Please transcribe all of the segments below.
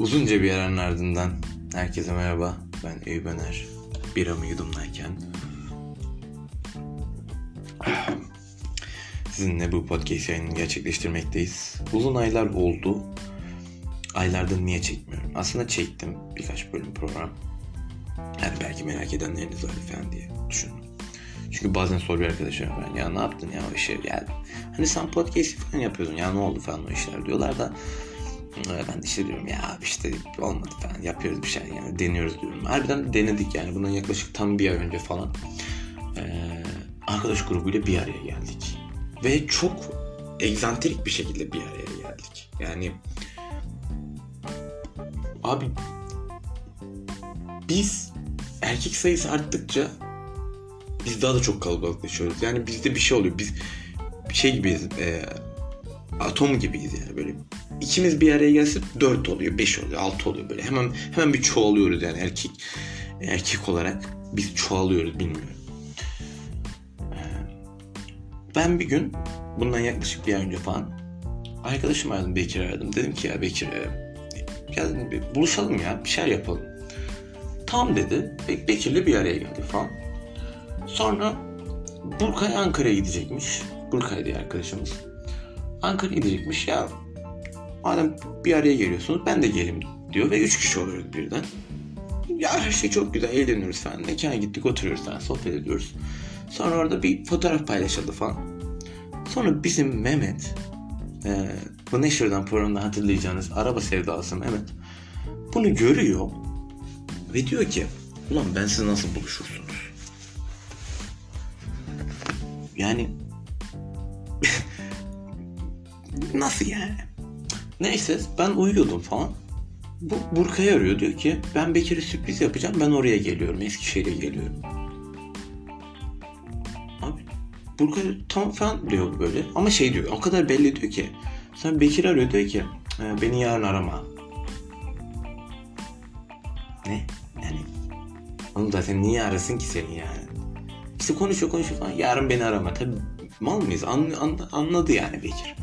Uzunca bir aranın ardından herkese merhaba. Ben Eyüp Öner. Biramı yudumlarken sizinle bu podcast yayınını gerçekleştirmekteyiz. Uzun aylar oldu. Aylarda niye çekmiyorum? Aslında çektim birkaç bölüm program. Yani belki merak edenleriniz var falan diye düşündüm. Çünkü bazen soruyor arkadaşlarım falan ya ne yaptın ya o işe yani hani sen podcast falan yapıyordun ya ne oldu falan o işler diyorlar da ben de işte diyorum ya işte olmadı falan yapıyoruz bir şey yani deniyoruz diyorum. Harbiden de denedik yani bundan yaklaşık tam bir ay önce falan ee, arkadaş grubuyla bir araya geldik. Ve çok egzantrik bir şekilde bir araya geldik. Yani abi biz erkek sayısı arttıkça biz daha da çok kalabalıklaşıyoruz. Yani bizde bir şey oluyor. Biz şey gibiyiz. E, atom gibiyiz yani böyle. İkimiz bir araya gelse dört oluyor, beş oluyor, altı oluyor böyle. Hemen hemen bir çoğalıyoruz yani erkek erkek olarak biz çoğalıyoruz bilmiyorum. Ben bir gün bundan yaklaşık bir ay önce falan arkadaşım aradım Bekir aradım. Dedim ki ya Bekir ya dedim, bir buluşalım ya bir şeyler yapalım. Tam dedi. Be Bekir'le bir araya geldik falan. Sonra Burkay Ankara'ya gidecekmiş. Burkay diye arkadaşımız. Ankara'ya gidecekmiş ya. Madem bir araya geliyorsunuz ben de gelim diyor ve üç kişi oluyoruz birden. Ya her şey çok güzel eğleniyoruz falan. Mekana gittik oturuyoruz falan sohbet ediyoruz. Sonra orada bir fotoğraf paylaşıldı falan. Sonra bizim Mehmet e, bu Neşir'den programda hatırlayacağınız araba sevdalısı Mehmet bunu görüyor ve diyor ki ulan ben siz nasıl buluşursunuz? Yani nasıl yani? Neyse ben uyuyordum falan. Bu Burkay'ı arıyor diyor ki ben Bekir'e sürpriz yapacağım ben oraya geliyorum Eskişehir'e geliyorum. Abi Burkay tam falan diyor böyle ama şey diyor o kadar belli diyor ki sen Bekir arıyor diyor ki beni yarın arama. Ne? Yani onu zaten niye arasın ki seni yani? İşte konuşuyor konuşuyor falan yarın beni arama. Tabi mal mıyız? An, an, anladı yani Bekir.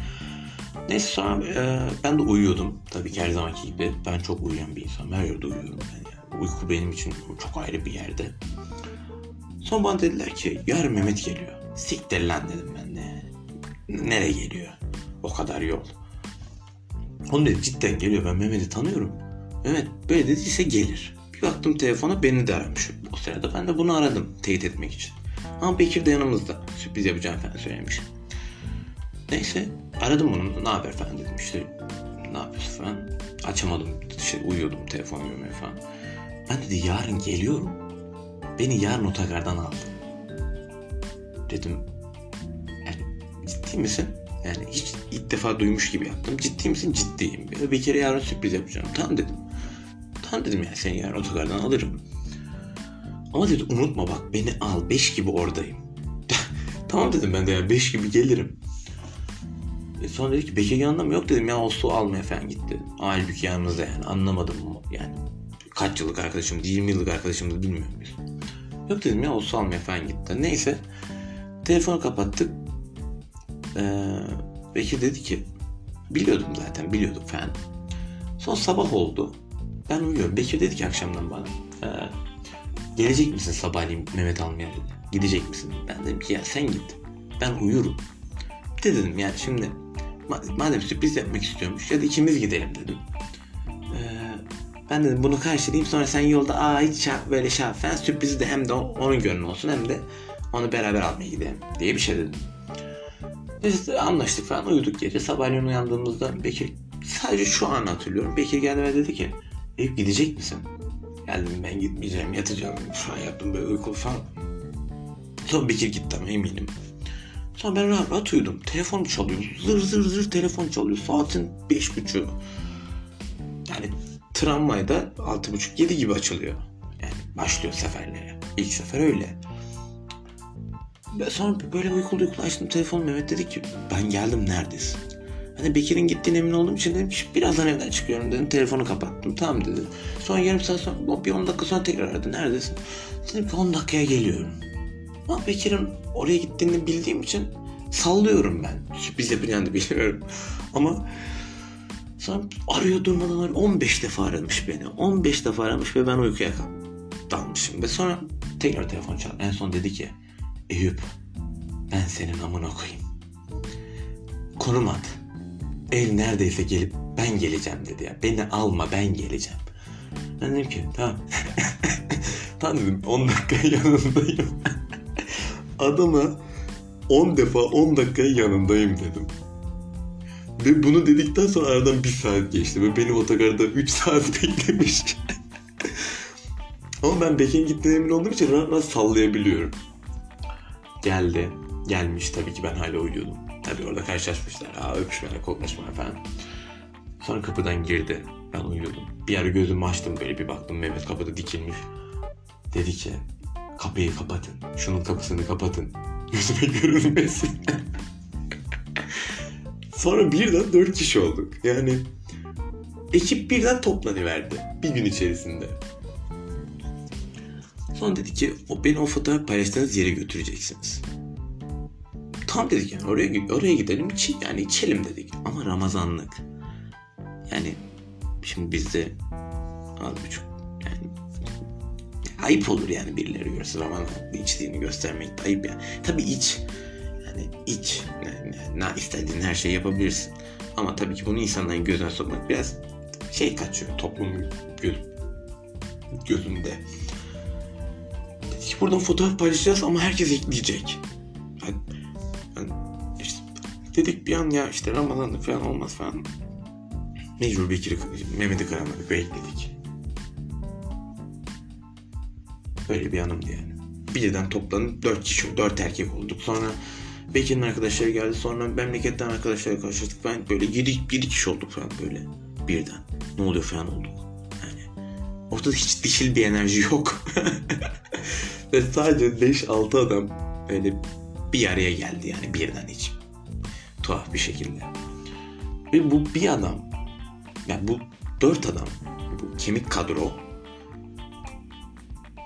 Neyse sonra e, ben de uyuyordum. Tabii ki her zamanki gibi. Ben çok uyuyan bir insanım. Her yerde uyuyorum ben yani. Uyku benim için çok ayrı bir yerde. Sonra bana dediler ki yarın Mehmet geliyor. Siktir lan dedim ben de. Nereye geliyor? O kadar yol. Onu dedi cidden geliyor. Ben Mehmet'i tanıyorum. Mehmet böyle dediyse gelir. Bir baktım telefona beni de aramış. O sırada ben de bunu aradım teyit etmek için. Ama Bekir de yanımızda. Sürpriz yapacağım falan söylemiş. Neyse aradım onu. Ne haber falan dedim işte. Ne yapıyorsun falan. Açamadım. İşte uyuyordum telefon görmeye falan. Ben dedi yarın geliyorum. Beni yarın otogardan aldı. Dedim yani ciddi misin? Yani hiç ilk defa duymuş gibi yaptım. Ciddi misin? Ciddiyim. Bir kere yarın sürpriz yapacağım. Tamam dedim. Tamam dedim ya seni yarın otogardan alırım. Ama dedi unutma bak beni al 5 gibi oradayım. tamam dedim ben de yani 5 gibi gelirim. E sonra dedi ki Bekir yanında mı? Yok dedim ya o su almaya falan gitti. Halbuki yanımızda yani anlamadım yani. Kaç yıllık arkadaşımız, 20 yıllık arkadaşımız bilmiyor muyuz? Yok dedim ya o su almaya falan gitti. Neyse telefonu kapattık. Ee, Bekir dedi ki biliyordum zaten biliyorduk falan. Son sabah oldu. Ben uyuyorum. Bekir dedi ki akşamdan bana. E, gelecek misin sabahleyin Mehmet almaya dedi. Gidecek misin? Ben dedim ki ya sen git. Ben uyurum. Bir de dedim yani şimdi madem sürpriz yapmak istiyormuş ya da ikimiz gidelim dedim. Ee, ben dedim bunu karşılayayım sonra sen yolda aa hiç şah, böyle şah falan sürprizi de hem de onun gönlü olsun hem de onu beraber almaya gidelim diye bir şey dedim. Biz anlaştık falan uyuduk gece. Sabahleyin uyandığımızda Bekir sadece şu an hatırlıyorum. Bekir geldi ve dedi ki Eyüp gidecek misin? Geldim ben gitmeyeceğim yatacağım. Şu an yaptım böyle uyku falan. Sonra Bekir gitti ama eminim. Sonra ben rahat rahat uyudum. Telefon çalıyor. Zır zır zır telefon çalıyor. Saatin beş buçuğu. Yani tramvayda altı buçuk yedi gibi açılıyor. Yani başlıyor seferlere. İlk sefer öyle. Ben sonra böyle uykulu uykulu açtım telefonu Mehmet dedi ki ben geldim neredesin? Hani Bekir'in gittiğine emin olduğum için dedim ki birazdan evden çıkıyorum dedim. Telefonu kapattım. Tamam dedi. Sonra yarım saat sonra bir 10 dakika sonra tekrar aradı. Neredesin? Dedim ki 10 dakikaya geliyorum. Ama Bekir'in oraya gittiğini bildiğim için sallıyorum ben. Sürpriz yapacağını da biliyorum. Ama Sonra arıyor durmadan arıyor. 15 defa aramış beni. 15 defa aramış ve ben uykuya dalmışım. Ve sonra tekrar telefon çaldı. En son dedi ki Eyüp ben senin amına koyayım. Konum at. El neredeyse gelip ben geleceğim dedi ya. Beni alma ben geleceğim. Ben dedim ki tamam. tamam dedim 10 dakika yanındayım. Adama 10 defa 10 dakika yanındayım dedim. Ve bunu dedikten sonra aradan bir saat geçti ve beni otogarda 3 saat beklemiş. Ama ben Bekin gittiğine emin olduğum için rahat rahat sallayabiliyorum. Geldi. Gelmiş tabii ki ben hala uyuyordum. Tabii orada karşılaşmışlar. Ha öpüşmeler, koklaşmalar falan. Sonra kapıdan girdi. Ben uyuyordum. Bir ara gözümü açtım böyle bir baktım Mehmet kapıda dikilmiş. Dedi ki kapıyı kapatın. Şunun kapısını kapatın. Gözüme görünmesin. Sonra birden dört kişi olduk. Yani ekip birden toplanıverdi. Bir gün içerisinde. Sonra dedi ki o beni o fotoğraf paylaştığınız yere götüreceksiniz. Tam dedik yani oraya oraya gidelim içi, yani içelim dedik. Ama Ramazanlık. Yani şimdi bizde az buçuk ayıp olur yani birileri görse Ramazanlıkta içtiğini göstermek ayıp yani. Tabii iç. Yani iç. Yani, ne istediğin her şeyi yapabilirsin. Ama tabii ki bunu insanların gözüne sokmak biraz şey kaçıyor toplumun göz, gözünde. Dedik buradan fotoğraf paylaşacağız ama herkes ekleyecek. Yani, yani işte dedik bir an ya işte Ramazan'da falan olmaz falan. Mecbur Bekir'i, Mehmet'i kıramadık ve ekledik. Böyle bir anımdı yani. Birden toplanıp dört kişi, dört erkek olduk. Sonra Bekir'in arkadaşları geldi. Sonra memleketten arkadaşlarla karşılaştık. Ben böyle yedi, yedi kişi olduk falan böyle birden. Ne oluyor falan olduk. Yani ortada hiç dişil bir enerji yok. Ve sadece 5-6 adam öyle bir araya geldi yani birden hiç. Tuhaf bir şekilde. Ve bu bir adam yani bu dört adam bu kemik kadro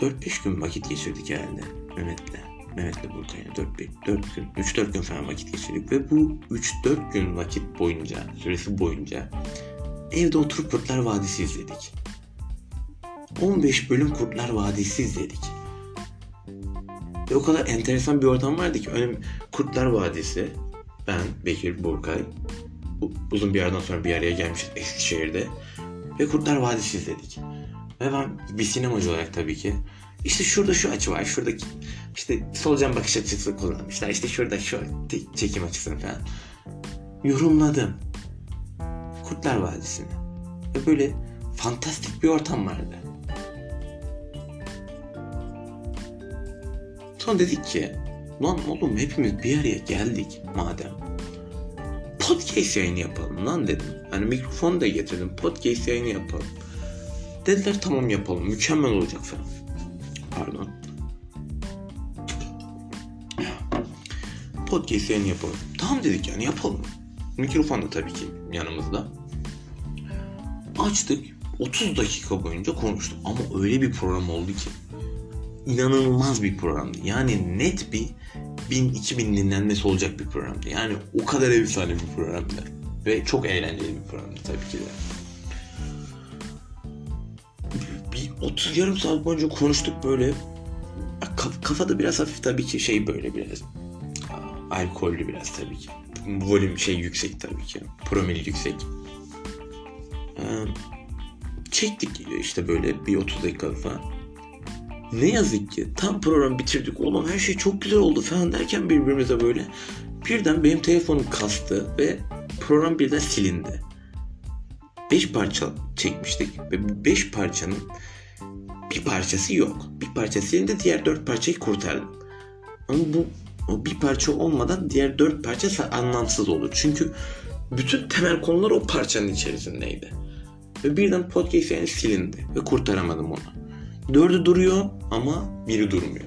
4-5 gün vakit geçirdik herhalde Mehmet'le. Mehmet'le Burkay'la 4, 4 gün, 3-4 gün falan vakit geçirdik ve bu 3-4 gün vakit boyunca, süresi boyunca evde oturup Kurtlar Vadisi izledik. 15 bölüm Kurtlar Vadisi izledik. Ve o kadar enteresan bir ortam vardı ki önüm Kurtlar Vadisi, ben, Bekir, Burkay uzun bir aradan sonra bir araya gelmişiz Eskişehir'de ve Kurtlar Vadisi izledik. Ve ben bir sinemacı olarak tabii ki işte şurada şu açı var, şuradaki işte solucan bakış açısı kullanmışlar. İşte şurada şu çekim açısını falan. Yorumladım. Kurtlar Vadisi'ni. Ve böyle fantastik bir ortam vardı. Sonra dedik ki lan oğlum hepimiz bir araya geldik madem. Podcast yayını yapalım lan dedim. Hani mikrofonu da getirdim. Podcast yayını yapalım. Dediler tamam yapalım. Mükemmel olacak falan. Pardon. Podcast yayını yapalım. Tamam dedik yani yapalım. Mikrofon da tabii ki yanımızda. Açtık. 30 dakika boyunca konuştuk. Ama öyle bir program oldu ki. inanılmaz bir programdı. Yani net bir 1000-2000 dinlenmesi olacak bir programdı. Yani o kadar efsane bir programdı. Ve çok eğlenceli bir programdı tabii ki de. 30 yarım saat boyunca konuştuk böyle. Kafada biraz hafif tabii ki şey böyle biraz. Alkollü biraz tabii ki. Volüm şey yüksek tabii ki. Promil yüksek. Çektik işte böyle bir 30 dakika falan. Ne yazık ki tam program bitirdik. Oğlum her şey çok güzel oldu falan derken birbirimize böyle. Birden benim telefonum kastı ve program birden silindi. 5 parça çekmiştik ve bu 5 parçanın bir parçası yok. Bir parça silindi diğer 4 parçayı kurtardım. Ama bu o bir parça olmadan diğer 4 parça anlamsız olur. Çünkü bütün temel konular o parçanın içerisindeydi. Ve birden podcast yani silindi ve kurtaramadım onu. Dördü duruyor ama biri durmuyor.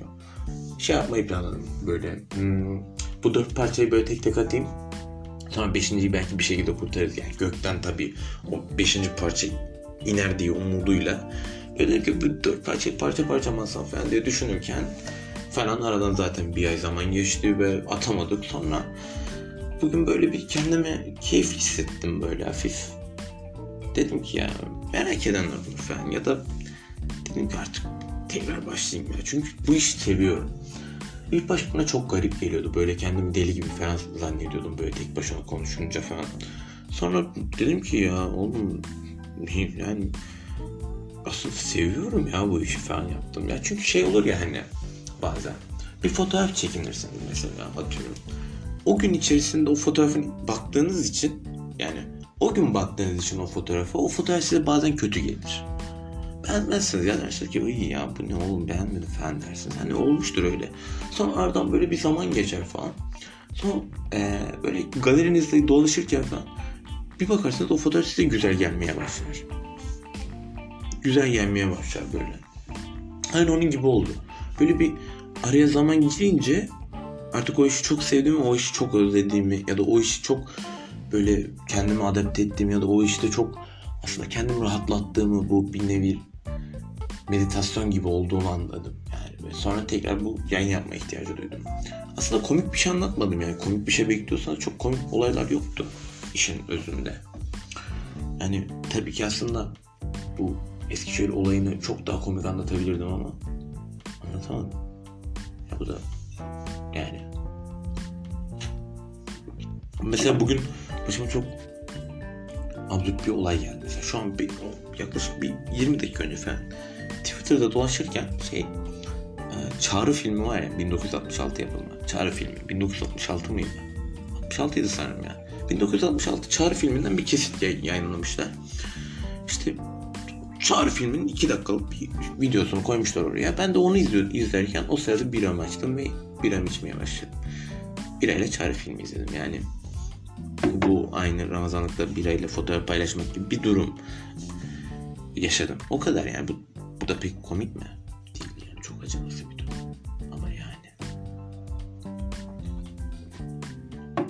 Şey yapmayı planladım böyle. Hmm, bu dört parçayı böyle tek tek atayım. Sonra beşinciyi belki bir şekilde kurtarırız. Yani gökten tabii o beşinci parça iner diye umuduyla. Ki bu dört parçayı parça parça masam falan diye düşünürken falan aradan zaten bir ay zaman geçti ve atamadık. Sonra bugün böyle bir kendime keyif hissettim böyle hafif. dedim ki ya merak eden olur falan ya da dedim ki artık tekrar başlayayım ya. Çünkü bu işi seviyorum. İlk baş bana çok garip geliyordu. Böyle kendimi deli gibi falan zannediyordum böyle tek başına konuşunca falan. Sonra dedim ki ya oğlum yani aslında seviyorum ya bu işi falan yaptım. Ya çünkü şey olur ya hani bazen bir fotoğraf çekinirsin mesela atıyorum. O gün içerisinde o fotoğrafın baktığınız için yani o gün baktığınız için o fotoğrafa o fotoğraf size bazen kötü gelir. Beğenmezsiniz ya dersiniz ki iyi ya bu ne oğlum beğenmedim falan dersiniz. Hani olmuştur öyle. Sonra aradan böyle bir zaman geçer falan. Sonra e, böyle galerinizde dolaşırken falan bir bakarsınız o fotoğraf size güzel gelmeye başlar. Güzel gelmeye başlar böyle. Aynı onun gibi oldu. Böyle bir araya zaman girince artık o işi çok sevdiğimi, o işi çok özlediğimi ya da o işi çok böyle kendimi adapte ettiğimi ya da o işte çok aslında kendimi rahatlattığımı bu bir nevi meditasyon gibi olduğunu anladım. Yani ve sonra tekrar bu yayın yapma ihtiyacı duydum. Aslında komik bir şey anlatmadım yani. Komik bir şey bekliyorsanız çok komik olaylar yoktu işin özünde. Yani tabii ki aslında bu Eskişehir olayını çok daha komik anlatabilirdim ama anlatamadım. Ya bu da yani mesela bugün başıma çok absürt bir olay geldi. Mesela şu an bir, yaklaşık bir 20 dakika önce falan Twitter'da dolaşırken şey e, Çağrı filmi var ya 1966 yapılma. Çağrı filmi. 1966 mıydı? 66 ydı sanırım ya. 1966 Çağrı filminden bir kesit yayınlamışlar. İşte Çağrı filminin 2 dakikalık bir videosunu koymuşlar oraya. Ben de onu izliyordum, izlerken o sırada biramı açtım ve biram içmeye başladım. Birayla Çağrı filmi izledim yani. Bu aynı Ramazanlıkta birayla fotoğraf paylaşmak gibi bir durum yaşadım. O kadar yani bu, bu da pek komik mi? Değil yani çok acımasız bir durum. Ama yani.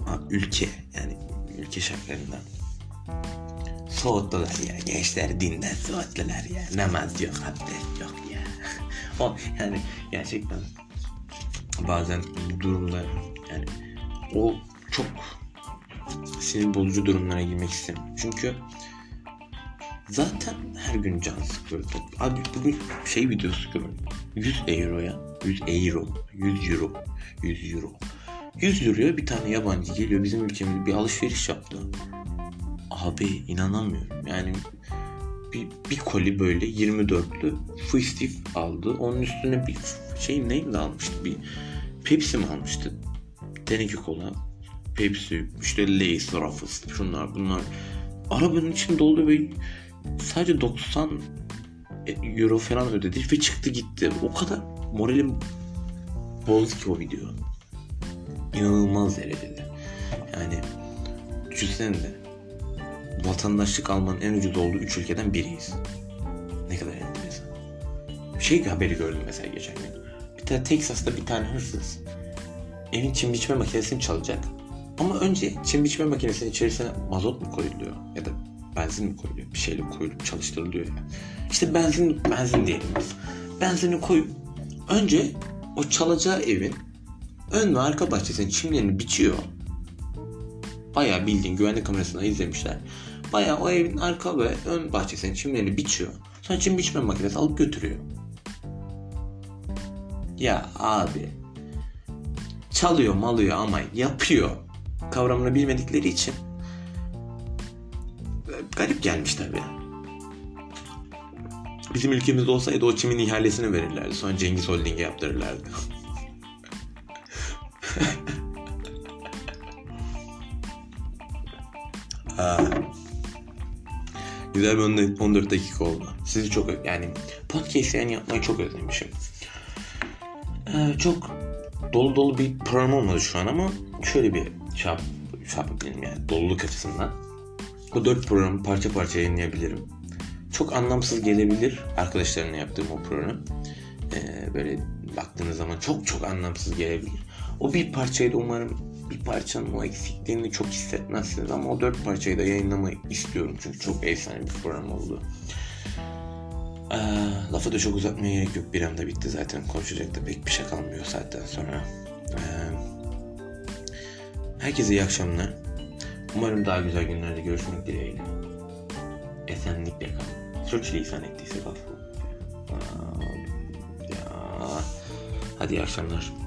Ha, ülke yani ülke şartlarından soğuttular ya. Gençler dinden soğuttular ya. Namaz yok, abdest yok ya. o yani gerçekten bazen bu durumda yani o çok sinir bozucu durumlara girmek istemiyorum. Çünkü zaten her gün can sıkıyordu. Abi bugün şey videosu gördüm. 100 euroya 100 euro 100 euro 100 euro 100 euroya bir tane yabancı geliyor bizim ülkemizde bir alışveriş yaptı. Abi inanamıyorum. Yani bir, bir koli böyle 24'lü fıstif aldı. Onun üstüne bir şey neydi almıştı? Bir Pepsi mi almıştı? Teneke kola. Pepsi, işte Lay's, Ruffles, şunlar bunlar. Arabanın içinde doldu ve sadece 90 euro falan ödedi ve çıktı gitti. O kadar moralim bozdu ki o video. İnanılmaz derecede. Yani düşünsene de vatandaşlık almanın en ucuz olduğu üç ülkeden biriyiz. Ne kadar enteresan. Şey haberi gördüm mesela geçen gün. Bir tane Texas'ta bir tane hırsız evin çim biçme makinesini çalacak. Ama önce çim biçme makinesinin içerisine mazot mu koyuluyor ya da benzin mi koyuluyor? Bir şeyle koyulup çalıştırılıyor ya. İşte benzin, benzin diyelim biz. Benzini koyup önce o çalacağı evin ön ve arka bahçesinin çimlerini biçiyor. Bayağı bildiğin güvenlik kamerasından izlemişler. Bayağı o evin arka ve ön bahçesinin çimlerini biçiyor. Sonra çim biçme makinesi alıp götürüyor. Ya abi çalıyor malıyor ama yapıyor kavramını bilmedikleri için garip gelmiş tabii. Bizim ülkemizde olsaydı o çimin ihalesini verirlerdi. Sonra Cengiz Holding'e yaptırırlardı. Güzel bir 14 dakika oldu. Sizi çok yani podcast yani yapmayı çok özlemişim. Ee, çok dolu dolu bir program olmadı şu an ama şöyle bir şey, yap, şey yani doluluk açısından. O dört programı parça parça yayınlayabilirim. Çok anlamsız gelebilir arkadaşlarımla yaptığım o program. Ee, böyle baktığınız zaman çok çok anlamsız gelebilir. O bir parçayı da umarım bir parçanın o eksikliğini çok hissetmezsiniz ama o dört parçayı da yayınlamayı istiyorum çünkü çok efsane bir program oldu. Ee, lafı da çok uzatmaya gerek yok. Bir anda bitti zaten. Konuşacak da pek bir şey kalmıyor saatten sonra. Ee, herkese iyi akşamlar. Umarım daha güzel günlerde görüşmek dileğiyle. Esenlikle kalın. Sürçülisan ettiyse affola. Hadi iyi akşamlar.